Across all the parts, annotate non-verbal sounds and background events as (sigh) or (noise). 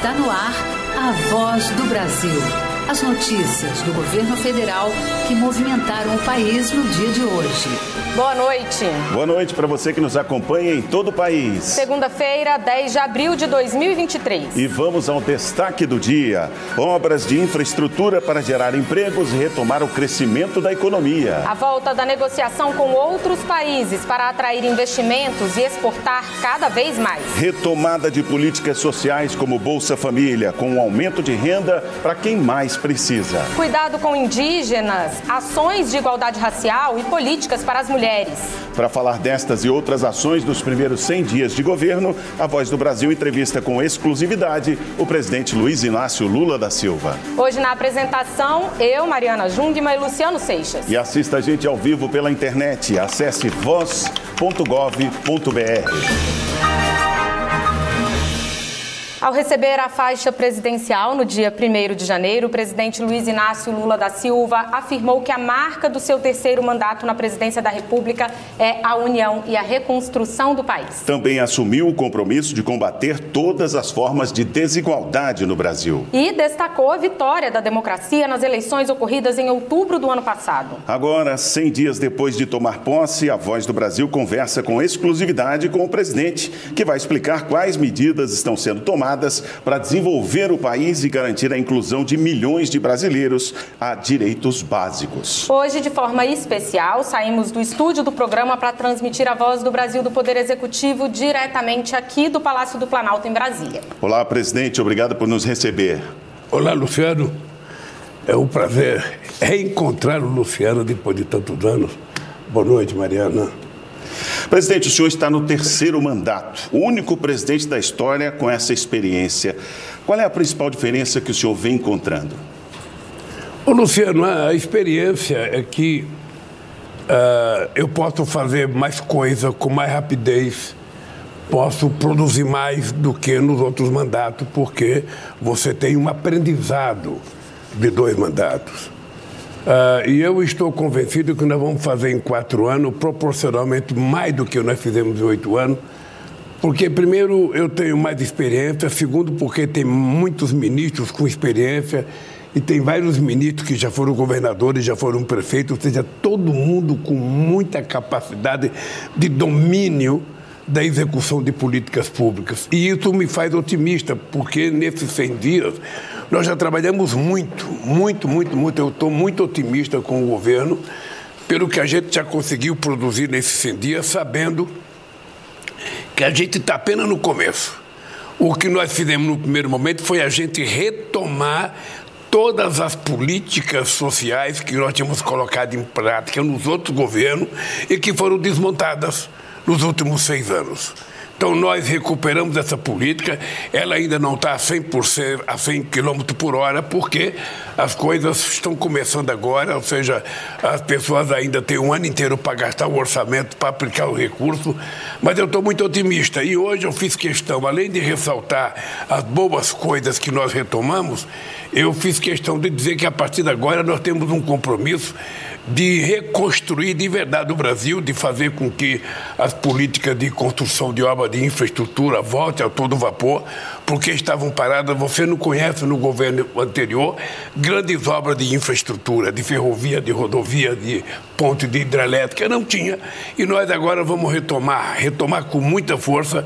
Está no ar a voz do Brasil. As notícias do governo federal que movimentaram o país no dia de hoje. Boa noite. Boa noite para você que nos acompanha em todo o país. Segunda-feira, 10 de abril de 2023. E vamos ao destaque do dia: obras de infraestrutura para gerar empregos e retomar o crescimento da economia. A volta da negociação com outros países para atrair investimentos e exportar cada vez mais. Retomada de políticas sociais como Bolsa Família, com um aumento de renda para quem mais precisa. Cuidado com indígenas, ações de igualdade racial e políticas para as mulheres. Para falar destas e outras ações dos primeiros 100 dias de governo, a Voz do Brasil entrevista com exclusividade o presidente Luiz Inácio Lula da Silva. Hoje na apresentação, eu, Mariana Jungmann e Luciano Seixas. E assista a gente ao vivo pela internet. Acesse voz.gov.br. Ao receber a faixa presidencial no dia 1 de janeiro, o presidente Luiz Inácio Lula da Silva afirmou que a marca do seu terceiro mandato na presidência da República é a união e a reconstrução do país. Também assumiu o compromisso de combater todas as formas de desigualdade no Brasil. E destacou a vitória da democracia nas eleições ocorridas em outubro do ano passado. Agora, 100 dias depois de tomar posse, a Voz do Brasil conversa com exclusividade com o presidente, que vai explicar quais medidas estão sendo tomadas tomadas para desenvolver o país e garantir a inclusão de milhões de brasileiros a direitos básicos. Hoje, de forma especial, saímos do estúdio do programa para transmitir a voz do Brasil do Poder Executivo diretamente aqui do Palácio do Planalto, em Brasília. Olá, presidente, obrigado por nos receber. Olá, Luciano. É um prazer reencontrar o Luciano depois de tantos anos. Boa noite, Mariana. Presidente, o senhor está no terceiro mandato, o único presidente da história com essa experiência. Qual é a principal diferença que o senhor vem encontrando? Ô, Luciano, a experiência é que uh, eu posso fazer mais coisa com mais rapidez, posso produzir mais do que nos outros mandatos, porque você tem um aprendizado de dois mandatos. Uh, e eu estou convencido que nós vamos fazer em quatro anos proporcionalmente mais do que nós fizemos em oito anos, porque, primeiro, eu tenho mais experiência, segundo, porque tem muitos ministros com experiência. E tem vários ministros que já foram governadores, já foram prefeitos, ou seja, todo mundo com muita capacidade de domínio da execução de políticas públicas. E isso me faz otimista, porque nesses 100 dias nós já trabalhamos muito, muito, muito, muito. Eu estou muito otimista com o governo, pelo que a gente já conseguiu produzir nesses 100 dias, sabendo que a gente está apenas no começo. O que nós fizemos no primeiro momento foi a gente retomar todas as políticas sociais que nós tínhamos colocado em prática nos outros governos e que foram desmontadas nos últimos seis anos. Então, nós recuperamos essa política, ela ainda não está a 100%, a 100 km por hora, porque as coisas estão começando agora, ou seja, as pessoas ainda têm um ano inteiro para gastar o orçamento, para aplicar o recurso, mas eu estou muito otimista. E hoje eu fiz questão, além de ressaltar as boas coisas que nós retomamos, eu fiz questão de dizer que a partir de agora nós temos um compromisso de reconstruir de verdade o Brasil, de fazer com que as políticas de construção de obra de infraestrutura voltem a todo vapor, porque estavam paradas. Você não conhece no governo anterior grandes obras de infraestrutura, de ferrovia, de rodovia, de ponte de hidrelétrica, não tinha. E nós agora vamos retomar, retomar com muita força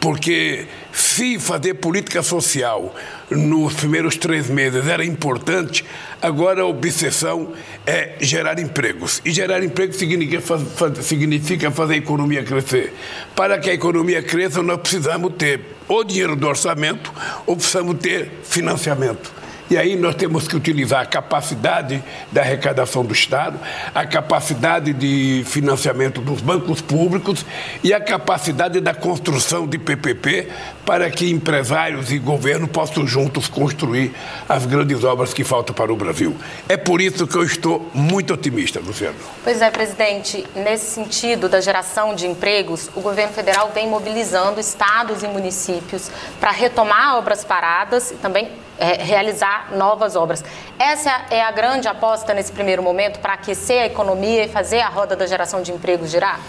porque se fazer política social nos primeiros três meses era importante, agora a obsessão é gerar empregos. E gerar empregos significa, fazer a economia crescer. Para que a economia cresça, nós precisamos ter ou dinheiro do orçamento ou precisamos ter financiamento. E aí nós temos que utilizar a capacidade da arrecadação do Estado, a capacidade de financiamento dos bancos públicos e a capacidade da construção de PPP para que empresários e governo possam juntos construir as grandes obras que faltam para o Brasil. É por isso que eu estou muito otimista, Luciano. Pois é, presidente. Nesse sentido da geração de empregos, o governo federal vem mobilizando estados e municípios para retomar obras paradas e também realizar novas obras. Essa é a grande aposta nesse primeiro momento para aquecer a economia e fazer a roda da geração de empregos girar?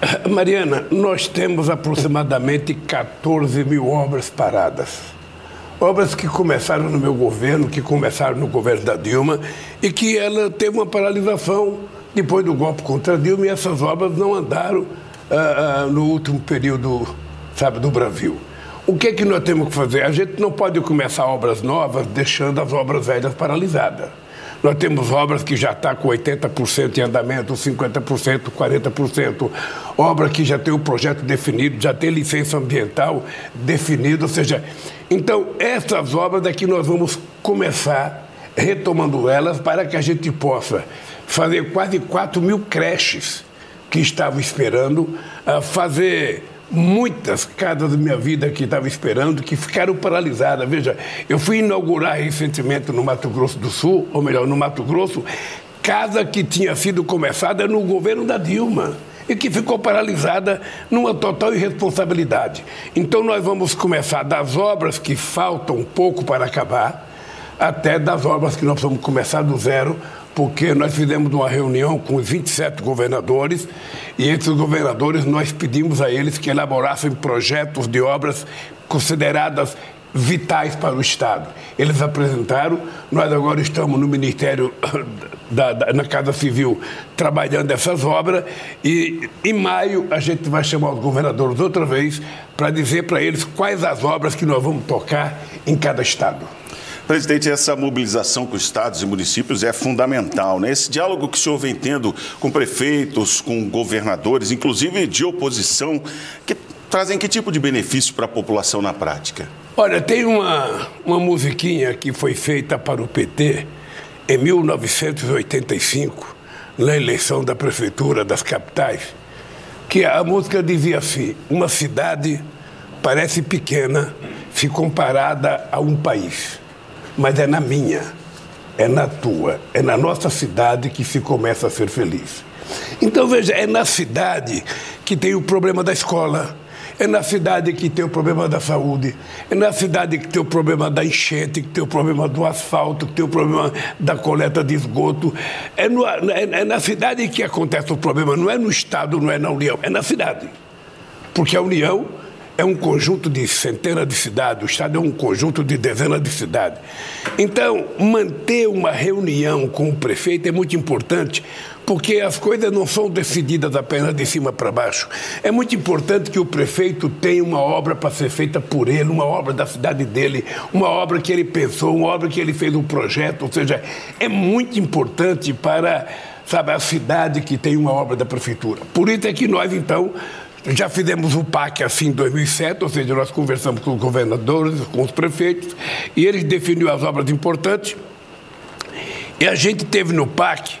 (coughs) Mariana, nós temos aproximadamente 14 mil obras paradas. Obras que começaram no meu governo, que começaram no governo da Dilma e que ela teve uma paralisação depois do golpe contra a Dilma e essas obras não andaram ah, ah, no último período, sabe, do Brasil. O que é que nós temos que fazer? A gente não pode começar obras novas deixando as obras velhas paralisadas. Nós temos obras que já estão tá com 80% em andamento, 50%, 40%. Obra que já tem o projeto definido, já tem licença ambiental definida. Ou seja, então essas obras é que nós vamos começar retomando elas para que a gente possa fazer quase 4 mil creches que estavam esperando, uh, fazer muitas casas da minha vida que estava esperando, que ficaram paralisadas. Veja, eu fui inaugurar recentemente no Mato Grosso do Sul, ou melhor, no Mato Grosso, casa que tinha sido começada no governo da Dilma e que ficou paralisada numa total irresponsabilidade. Então nós vamos começar das obras que faltam um pouco para acabar, até das obras que nós vamos começar do zero, porque nós fizemos uma reunião com os 27 governadores e entre os governadores nós pedimos a eles que elaborassem projetos de obras consideradas vitais para o Estado. Eles apresentaram, nós agora estamos no Ministério (coughs) da, da, na Casa Civil trabalhando essas obras e em maio a gente vai chamar os governadores outra vez para dizer para eles quais as obras que nós vamos tocar em cada estado. Presidente, essa mobilização com estados e municípios é fundamental, né? Esse diálogo que o senhor vem tendo com prefeitos, com governadores, inclusive de oposição, que trazem que tipo de benefício para a população na prática? Olha, tem uma, uma musiquinha que foi feita para o PT em 1985, na eleição da prefeitura das capitais, que a música dizia assim: uma cidade parece pequena se comparada a um país mas é na minha, é na tua, é na nossa cidade que se começa a ser feliz. Então, veja, é na cidade que tem o problema da escola, é na cidade que tem o problema da saúde, é na cidade que tem o problema da enchente, que tem o problema do asfalto, que tem o problema da coleta de esgoto. É, no, é, é na cidade que acontece o problema, não é no Estado, não é na União, é na cidade. Porque a União é um conjunto de centenas de cidades, o Estado é um conjunto de dezenas de cidades. Então, manter uma reunião com o prefeito é muito importante, porque as coisas não são decididas apenas de cima para baixo. É muito importante que o prefeito tenha uma obra para ser feita por ele, uma obra da cidade dele, uma obra que ele pensou, uma obra que ele fez um projeto, ou seja, é muito importante para sabe, a cidade que tem uma obra da prefeitura. Por isso é que nós, então, já fizemos o PAC assim em 2007, ou seja, nós conversamos com os governadores, com os prefeitos, e eles definiram as obras importantes. E a gente teve no PAC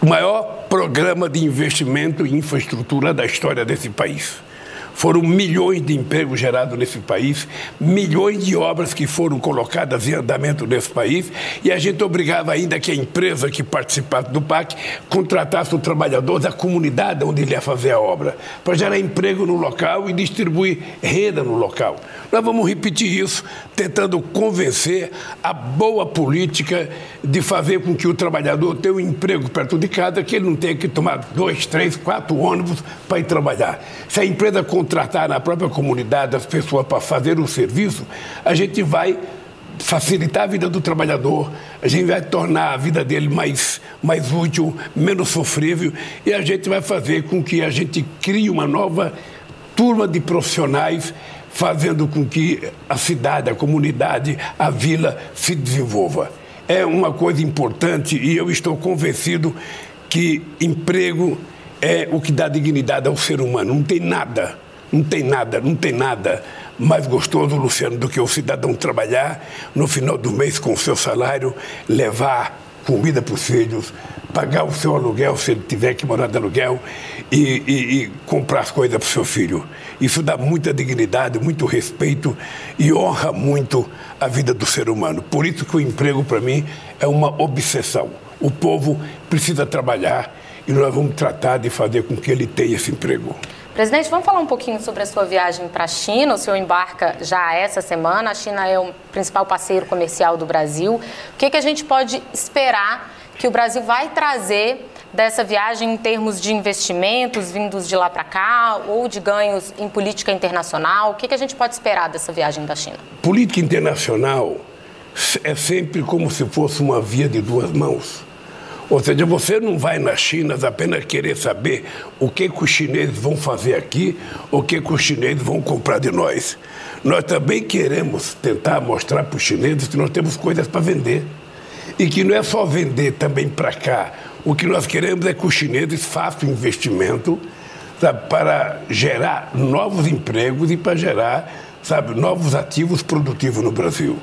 o maior programa de investimento em infraestrutura da história desse país. Foram milhões de empregos gerados nesse país, milhões de obras que foram colocadas em andamento nesse país, e a gente obrigava ainda que a empresa que participasse do PAC contratasse o trabalhador da comunidade onde ele ia fazer a obra, para gerar emprego no local e distribuir renda no local. Nós vamos repetir isso, tentando convencer a boa política de fazer com que o trabalhador tenha um emprego perto de casa, que ele não tenha que tomar dois, três, quatro ônibus para ir trabalhar. Se a empresa contratar na própria comunidade as pessoas para fazer o serviço, a gente vai facilitar a vida do trabalhador, a gente vai tornar a vida dele mais, mais útil, menos sofrível e a gente vai fazer com que a gente crie uma nova turma de profissionais fazendo com que a cidade, a comunidade, a vila se desenvolva. É uma coisa importante e eu estou convencido que emprego é o que dá dignidade ao ser humano. Não tem nada, não tem nada, não tem nada mais gostoso, Luciano, do que o cidadão trabalhar no final do mês com o seu salário, levar comida para os filhos, pagar o seu aluguel se ele tiver que morar de aluguel e, e, e comprar as coisas para o seu filho. Isso dá muita dignidade, muito respeito e honra muito a vida do ser humano. Por isso que o emprego, para mim, é uma obsessão. O povo precisa trabalhar e nós vamos tratar de fazer com que ele tenha esse emprego. Presidente, vamos falar um pouquinho sobre a sua viagem para a China. O senhor embarca já essa semana. A China é o principal parceiro comercial do Brasil. O que, que a gente pode esperar que o Brasil vai trazer dessa viagem em termos de investimentos vindos de lá para cá ou de ganhos em política internacional? O que, que a gente pode esperar dessa viagem da China? Política internacional é sempre como se fosse uma via de duas mãos. Ou seja, você não vai na China apenas querer saber o que, que os chineses vão fazer aqui, o que, que os chineses vão comprar de nós. Nós também queremos tentar mostrar para os chineses que nós temos coisas para vender. E que não é só vender também para cá. O que nós queremos é que os chineses façam investimento sabe, para gerar novos empregos e para gerar sabe, novos ativos produtivos no Brasil.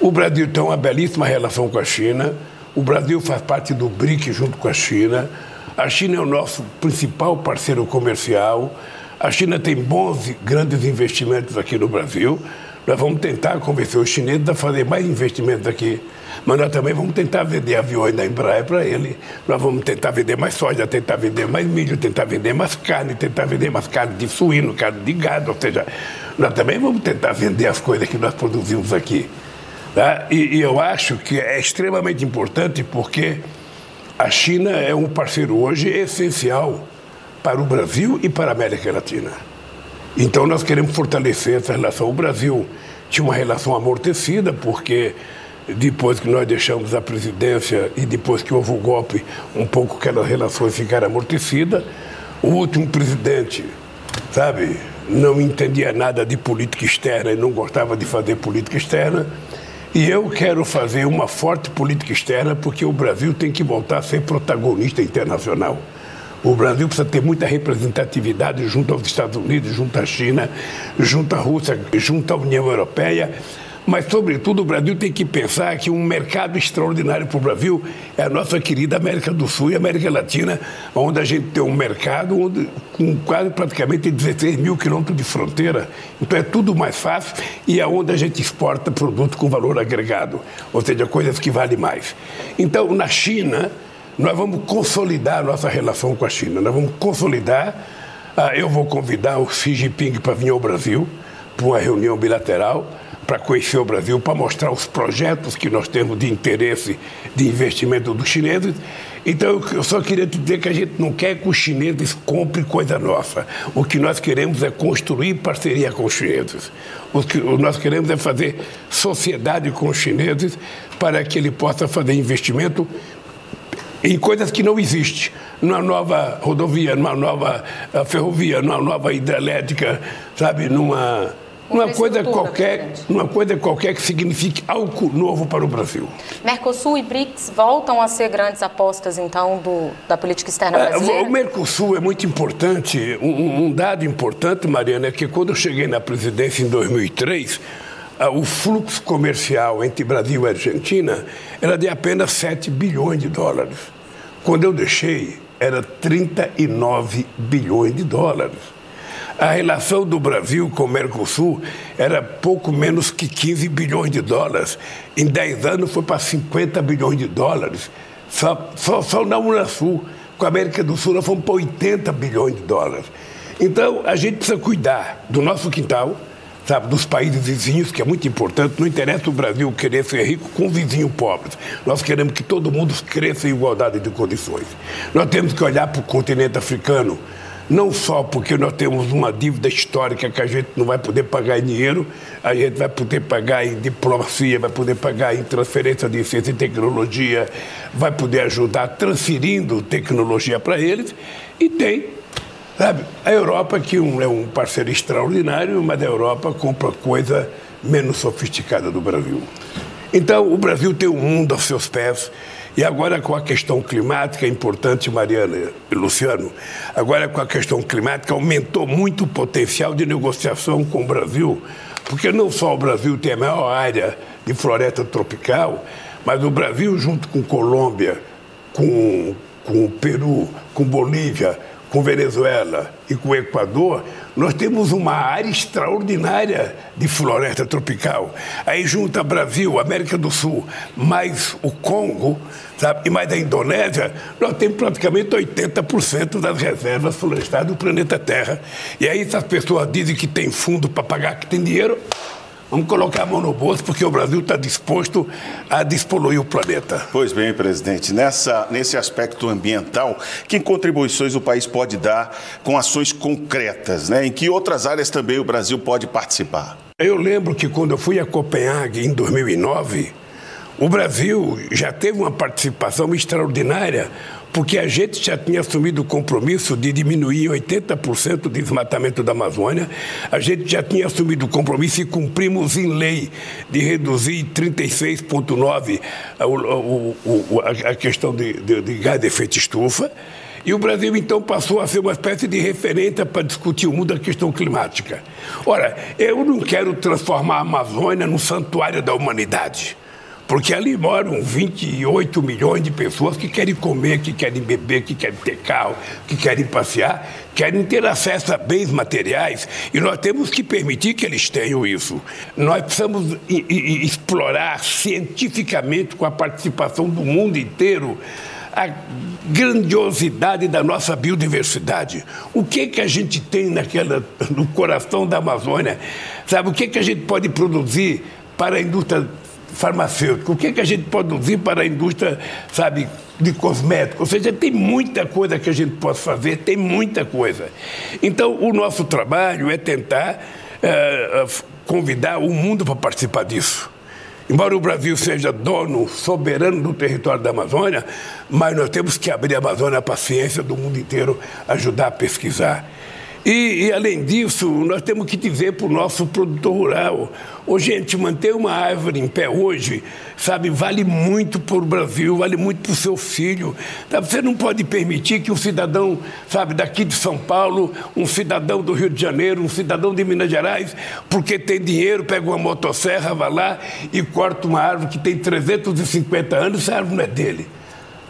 O Brasil tem uma belíssima relação com a China. O Brasil faz parte do BRIC junto com a China. A China é o nosso principal parceiro comercial. A China tem bons grandes investimentos aqui no Brasil. Nós vamos tentar convencer os chineses a fazer mais investimentos aqui. Mas nós também vamos tentar vender aviões da Embraer para ele. Nós vamos tentar vender mais soja, tentar vender mais milho, tentar vender mais carne, tentar vender mais carne de suíno, carne de gado. Ou seja, nós também vamos tentar vender as coisas que nós produzimos aqui. Tá? E, e eu acho que é extremamente importante porque a China é um parceiro hoje essencial para o Brasil e para a América Latina. Então nós queremos fortalecer essa relação. O Brasil tinha uma relação amortecida, porque depois que nós deixamos a presidência e depois que houve o golpe, um pouco aquelas relações ficaram amortecidas. O último presidente, sabe, não entendia nada de política externa e não gostava de fazer política externa. E eu quero fazer uma forte política externa porque o Brasil tem que voltar a ser protagonista internacional. O Brasil precisa ter muita representatividade junto aos Estados Unidos, junto à China, junto à Rússia, junto à União Europeia. Mas, sobretudo, o Brasil tem que pensar que um mercado extraordinário para o Brasil é a nossa querida América do Sul e América Latina, onde a gente tem um mercado onde, com quase praticamente 16 mil quilômetros de fronteira. Então é tudo mais fácil e é onde a gente exporta produtos com valor agregado, ou seja, coisas que valem mais. Então, na China, nós vamos consolidar a nossa relação com a China. Nós vamos consolidar. Ah, eu vou convidar o Xi Jinping para vir ao Brasil para uma reunião bilateral para conhecer o Brasil, para mostrar os projetos que nós temos de interesse de investimento dos chineses. Então, eu só queria te dizer que a gente não quer que os chineses comprem coisa nossa. O que nós queremos é construir parceria com os chineses. O que nós queremos é fazer sociedade com os chineses para que ele possa fazer investimento em coisas que não existem. Numa nova rodovia, numa nova eh, ferrovia, numa nova hidrelétrica, sabe, numa uma coisa qualquer, uma coisa qualquer que signifique algo novo para o Brasil. Mercosul e BRICS voltam a ser grandes apostas, então, do, da política externa é, brasileira? O Mercosul é muito importante. Um, um dado importante, Mariana, é que quando eu cheguei na presidência em 2003, ah, o fluxo comercial entre Brasil e Argentina era de apenas 7 bilhões de dólares. Quando eu deixei, era 39 bilhões de dólares. A relação do Brasil com o Mercosul era pouco menos que 15 bilhões de dólares. Em 10 anos foi para 50 bilhões de dólares. Só, só, só na Unasul, com a América do Sul, nós fomos para 80 bilhões de dólares. Então, a gente precisa cuidar do nosso quintal, sabe, dos países vizinhos, que é muito importante. Não interessa o Brasil querer ser rico com vizinhos pobres. Nós queremos que todo mundo cresça em igualdade de condições. Nós temos que olhar para o continente africano não só porque nós temos uma dívida histórica que a gente não vai poder pagar em dinheiro, a gente vai poder pagar em diplomacia, vai poder pagar em transferência de ciência e tecnologia, vai poder ajudar transferindo tecnologia para eles, e tem, sabe, a Europa, que um, é um parceiro extraordinário, mas a Europa compra coisa menos sofisticada do Brasil. Então, o Brasil tem um mundo aos seus pés e agora com a questão climática, é importante, Mariana e Luciano, agora com a questão climática aumentou muito o potencial de negociação com o Brasil, porque não só o Brasil tem a maior área de floresta tropical, mas o Brasil junto com Colômbia, com, com Peru, com Bolívia, com Venezuela e com Equador, nós temos uma área extraordinária de floresta tropical. Aí junta Brasil, América do Sul, mais o Congo, sabe, e mais a Indonésia, nós temos praticamente 80% das reservas florestais do planeta Terra. E aí, se as pessoas dizem que tem fundo para pagar, que tem dinheiro, Vamos colocar a mão no bolso, porque o Brasil está disposto a despoluir o planeta. Pois bem, presidente, nessa, nesse aspecto ambiental, que contribuições o país pode dar com ações concretas, né? Em que outras áreas também o Brasil pode participar? Eu lembro que quando eu fui a Copenhague em 2009, o Brasil já teve uma participação extraordinária porque a gente já tinha assumido o compromisso de diminuir 80% o desmatamento da Amazônia, a gente já tinha assumido o compromisso e cumprimos em lei de reduzir 36,9% a, a, questão de, de, de gás de efeito estufa. E o Brasil, então, passou a ser uma espécie de referência para discutir o mundo da questão climática. Ora, eu não quero transformar a Amazônia num santuário da humanidade. Porque ali moram 28 milhões de pessoas que querem comer, que querem beber, que querem ter carro, que querem passear, querem ter acesso a bens materiais e nós temos que permitir que eles tenham isso. Nós precisamos explorar cientificamente, com a participação do mundo inteiro, a grandiosidade da nossa biodiversidade. O que que a gente tem naquela, no coração da Amazônia? Sabe, o que que a gente pode produzir para a indústria farmacêutico, o que, é que a gente pode produzir para a indústria, sabe, de cosméticos. Ou seja, tem muita coisa que a gente pode fazer, tem muita coisa. Então, o nosso trabalho é tentar é, convidar o mundo para participar disso. Embora o Brasil seja dono, soberano do território da Amazônia, mas nós temos que abrir a Amazônia à paciência do mundo inteiro, ajudar a pesquisar. E, e, além disso, nós temos que dizer para o nosso produtor rural: ô, gente, manter uma árvore em pé hoje, sabe, vale muito para o Brasil, vale muito para o seu filho. Você não pode permitir que um cidadão, sabe, daqui de São Paulo, um cidadão do Rio de Janeiro, um cidadão de Minas Gerais, porque tem dinheiro, pega uma motosserra, vai lá e corta uma árvore que tem 350 anos, essa árvore não é dele.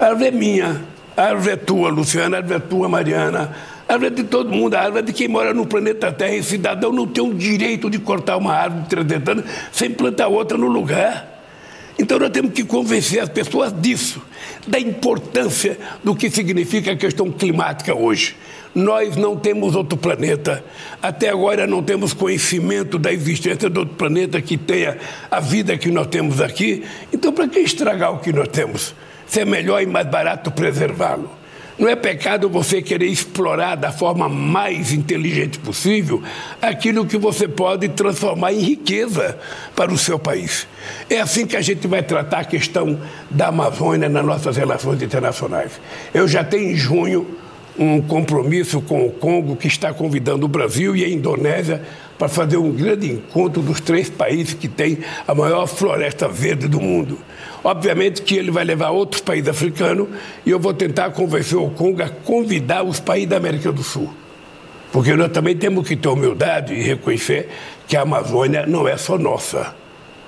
A árvore é minha, a árvore é tua, Luciana, a árvore é tua, Mariana. A árvore é de todo mundo, a árvore é de quem mora no planeta Terra. E cidadão não tem o direito de cortar uma árvore de 300 anos sem plantar outra no lugar. Então nós temos que convencer as pessoas disso, da importância do que significa a questão climática hoje. Nós não temos outro planeta. Até agora não temos conhecimento da existência de outro planeta que tenha a vida que nós temos aqui. Então, para que estragar o que nós temos? Se é melhor e mais barato preservá-lo. Não é pecado você querer explorar da forma mais inteligente possível aquilo que você pode transformar em riqueza para o seu país. É assim que a gente vai tratar a questão da Amazônia nas nossas relações internacionais. Eu já tenho em junho um compromisso com o Congo que está convidando o Brasil e a Indonésia para fazer um grande encontro dos três países que têm a maior floresta verde do mundo. Obviamente que ele vai levar outros países africanos e eu vou tentar convencer o Congo a convidar os países da América do Sul. Porque nós também temos que ter humildade e reconhecer que a Amazônia não é só nossa.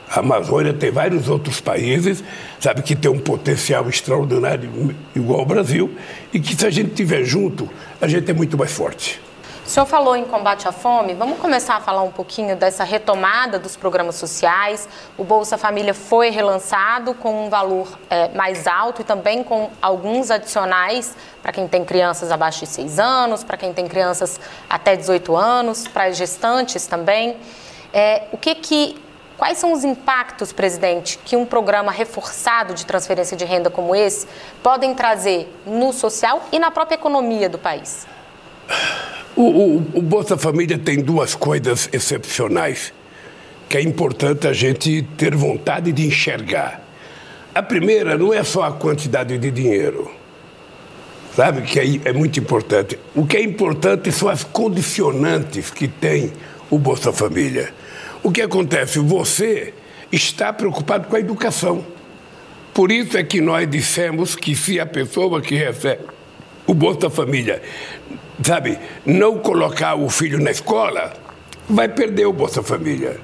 A Amazônia tem vários outros países, sabe, que tem um potencial extraordinário igual ao Brasil e que se a gente estiver junto, a gente é muito mais forte. O senhor falou em combate à fome, vamos começar a falar um pouquinho dessa retomada dos programas sociais. O Bolsa Família foi relançado com um valor é, mais alto e também com alguns adicionais para quem tem crianças abaixo de 6 anos, para quem tem crianças até 18 anos, para gestantes também. É, o que que Quais são os impactos, presidente, que um programa reforçado de transferência de renda como esse podem trazer no social e na própria economia do país? O, o, o Bolsa Família tem duas coisas excepcionais que é importante a gente ter vontade de enxergar. A primeira não é só a quantidade de dinheiro, sabe, que é, é muito importante. O que é importante são as condicionantes que tem o Bolsa Família. O que acontece? Você está preocupado com a educação. Por isso é que nós dissemos que se a pessoa que recebe o Bolsa Família sabe, não colocar o filho na escola, vai perder o Bolsa Família.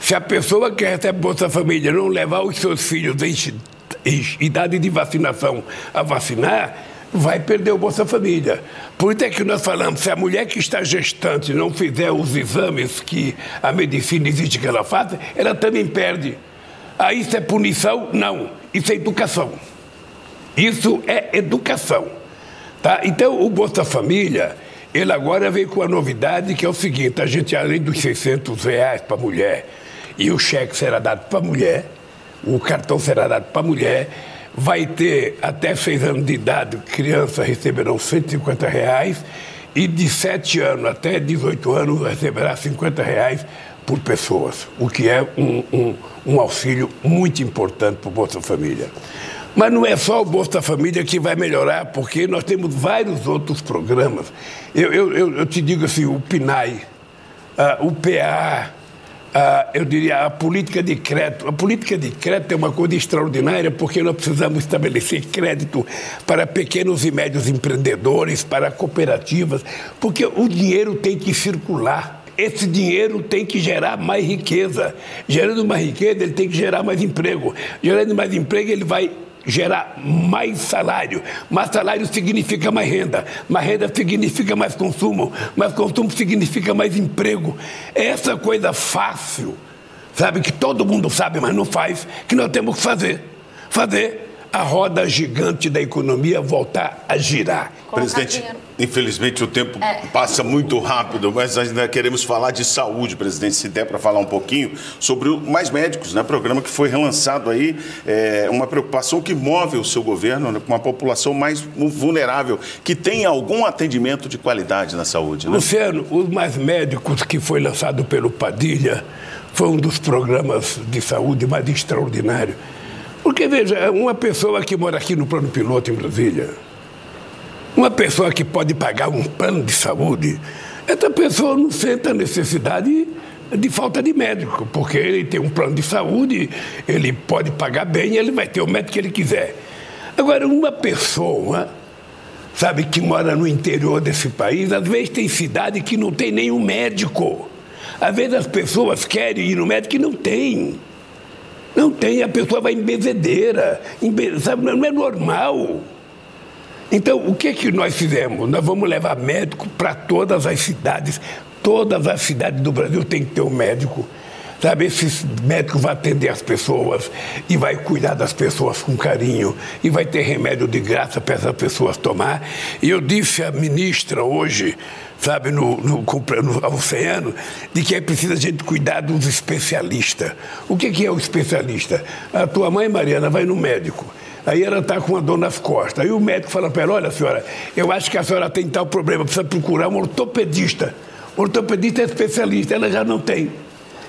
Se a pessoa que recebe Bolsa Família não levar os seus filhos em, idade de vacinação a vacinar, vai perder o Bolsa Família. Por isso é que nós falamos, se a mulher que está gestante não fizer os exames que a medicina exige que ela faça, ela também perde. Aí isso é punição? Não. Isso é educação. Isso é educação. Tá? Então, o Bolsa Família, ele agora veio com a novidade que é o seguinte, a gente, além dos 600 reais para mulher e o cheque será dado para mulher, o cartão será dado para mulher, vai ter até seis anos de idade, crianças receberão 150 reais e de 7 anos até 18 anos receberá 50 reais por pessoas, o que é um, um, um auxílio muito importante para o Bolsa Família. Mas não é só o Bolsa Família que vai melhorar, porque nós temos vários outros programas. Eu, eu, eu, te digo assim, o PNAE, o PA, eu diria a política de crédito. A política de crédito é uma coisa extraordinária, porque nós precisamos estabelecer crédito para pequenos e médios empreendedores, para cooperativas, porque o dinheiro tem que circular esse dinheiro tem que gerar mais riqueza. Gerando mais riqueza, ele tem que gerar mais emprego. Gerando mais emprego, ele vai gerar mais salário. Mais salário significa mais renda. Mais renda significa mais consumo. Mais consumo significa mais emprego. Essa coisa fácil, sabe, que todo mundo sabe, mas não faz, que nós temos que fazer. Fazer a roda gigante da economia voltar a girar. Presidente, infelizmente o tempo é. passa muito rápido, mas ainda queremos falar de saúde, presidente, se der para falar um pouquinho sobre o Mais Médicos, né? Programa que foi relançado aí, é uma preocupação que move o seu governo né? com uma população mais vulnerável, que tem algum atendimento de qualidade na saúde. Né? Luciano, os Mais Médicos que foi lançado pelo Padilha foi um dos programas de saúde mais extraordinários porque, veja, uma pessoa que mora aqui no plano piloto em Brasília, uma pessoa que pode pagar um plano de saúde, essa pessoa não sente a necessidade de falta de médico, porque ele tem um plano de saúde, ele pode pagar bem, ele vai ter o médico que ele quiser. Agora, uma pessoa, sabe, que mora no interior desse país, às vezes tem cidade que não tem nenhum médico. Às vezes as pessoas querem ir no médico e não tem. Não tem, a pessoa vai em bezedeira, sabe, não é normal. Então, o que, que nós fizemos? Nós vamos levar médico para todas as cidades. Todas as cidades do Brasil tem que ter um médico. Sabe, esse médico vai atender as pessoas e vai cuidar das pessoas com carinho e vai ter remédio de graça para essas pessoas tomar. E eu disse à ministra hoje, sabe, no, no, no oceano, de que é preciso a gente cuidar dos especialistas. O que, que é o especialista? A tua mãe, Mariana, vai no médico. Aí ela está com a dor nas costas. Aí o médico fala para ela: Olha, senhora, eu acho que a senhora tem tal problema, precisa procurar um ortopedista. O ortopedista é especialista, ela já não tem.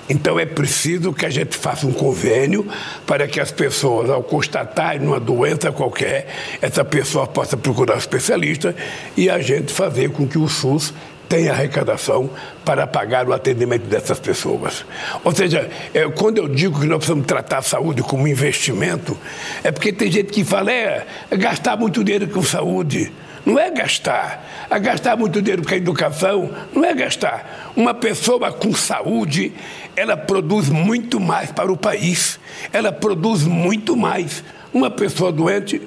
Então é preciso que a gente faça um convênio para que as pessoas, ao constatarem uma doença qualquer, essa pessoa possa procurar um especialista e a gente fazer com que o SUS tenha arrecadação para pagar o atendimento dessas pessoas. Ou seja, é, quando eu digo que nós precisamos tratar a saúde como investimento, é porque tem gente que fala, é, é gastar muito dinheiro com saúde. Não é gastar. A gastar muito dinheiro com a educação não é gastar. Uma pessoa com saúde, ela produz muito mais para o país. Ela produz muito mais. Uma pessoa doente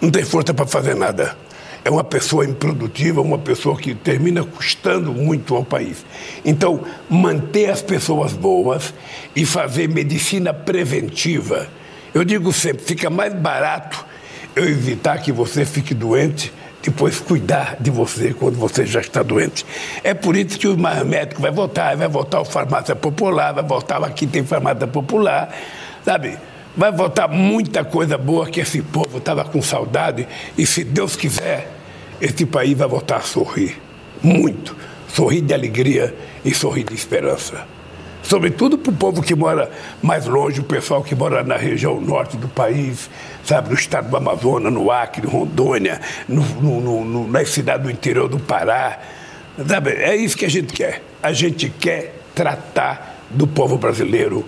não tem força para fazer nada. É uma pessoa improdutiva, uma pessoa que termina custando muito ao país. Então, manter as pessoas boas e fazer medicina preventiva. Eu digo sempre, fica mais barato eu evitar que você fique doente, depois cuidar de você quando você já está doente. É por isso que o médico vai voltar, vai voltar o farmácia popular, vai voltar aqui tem farmácia popular, sabe? Vai voltar muita coisa boa que esse povo estava com saudade e se Deus quiser, esse país vai voltar a sorrir. Muito. Sorrir de alegria e sorrir de esperança sobretudo para o povo que mora mais longe, o pessoal que mora na região norte do país, sabe, no estado do Amazonas, no Acre, Rondônia, no, no, no, nas cidades do interior do Pará. Sabe? É isso que a gente quer. A gente quer tratar do povo brasileiro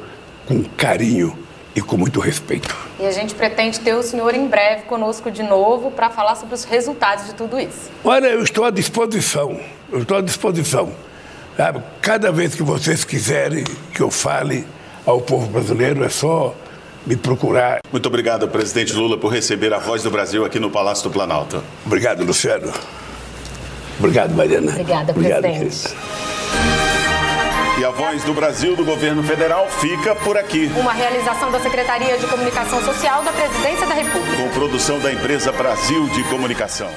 com carinho e com muito respeito. E a gente pretende ter o senhor em breve conosco de novo para falar sobre os resultados de tudo isso. Olha, eu estou à disposição. Eu estou à disposição. Sabe? Cada vez que vocês quiserem que eu fale ao povo brasileiro, é só me procurar. Muito obrigado, presidente Lula, por receber a voz do Brasil aqui no Palácio do Planalto. Obrigado, Luciano. Obrigado, Mariana. Obrigada, Obrigado, presidente. E a voz do Brasil do governo federal fica por aqui. Uma realização da Secretaria de Comunicação Social da Presidência da República. Com produção da empresa Brasil de Comunicação.